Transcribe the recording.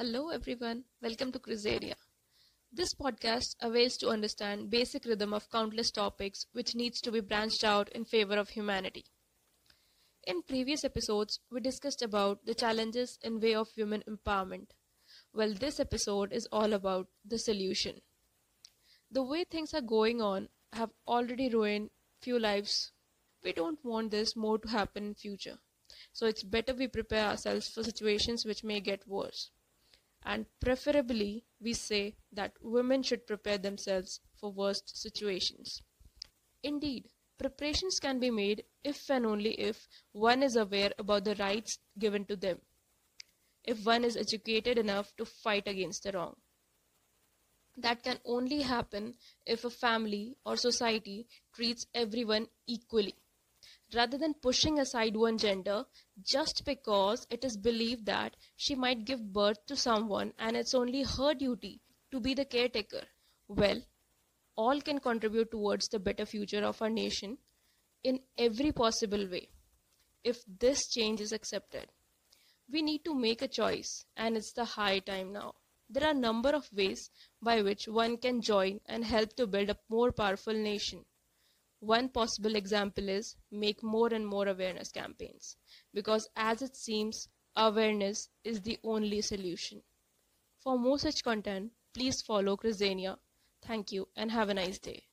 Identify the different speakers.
Speaker 1: Hello everyone, welcome to Crisaria. This podcast awaits to understand basic rhythm of countless topics which needs to be branched out in favor of humanity. In previous episodes, we discussed about the challenges in way of women empowerment. Well, this episode is all about the solution. The way things are going on have already ruined few lives. We don't want this more to happen in future. So it's better we prepare ourselves for situations which may get worse and preferably we say that women should prepare themselves for worst situations. Indeed, preparations can be made if and only if one is aware about the rights given to them, if one is educated enough to fight against the wrong. That can only happen if a family or society treats everyone equally rather than pushing aside one gender just because it is believed that she might give birth to someone and it's only her duty to be the caretaker. Well, all can contribute towards the better future of our nation in every possible way if this change is accepted. We need to make a choice and it's the high time now. There are a number of ways by which one can join and help to build a more powerful nation. One possible example is make more and more awareness campaigns because as it seems awareness is the only solution. For more such content, please follow Crisania. Thank you and have a nice day.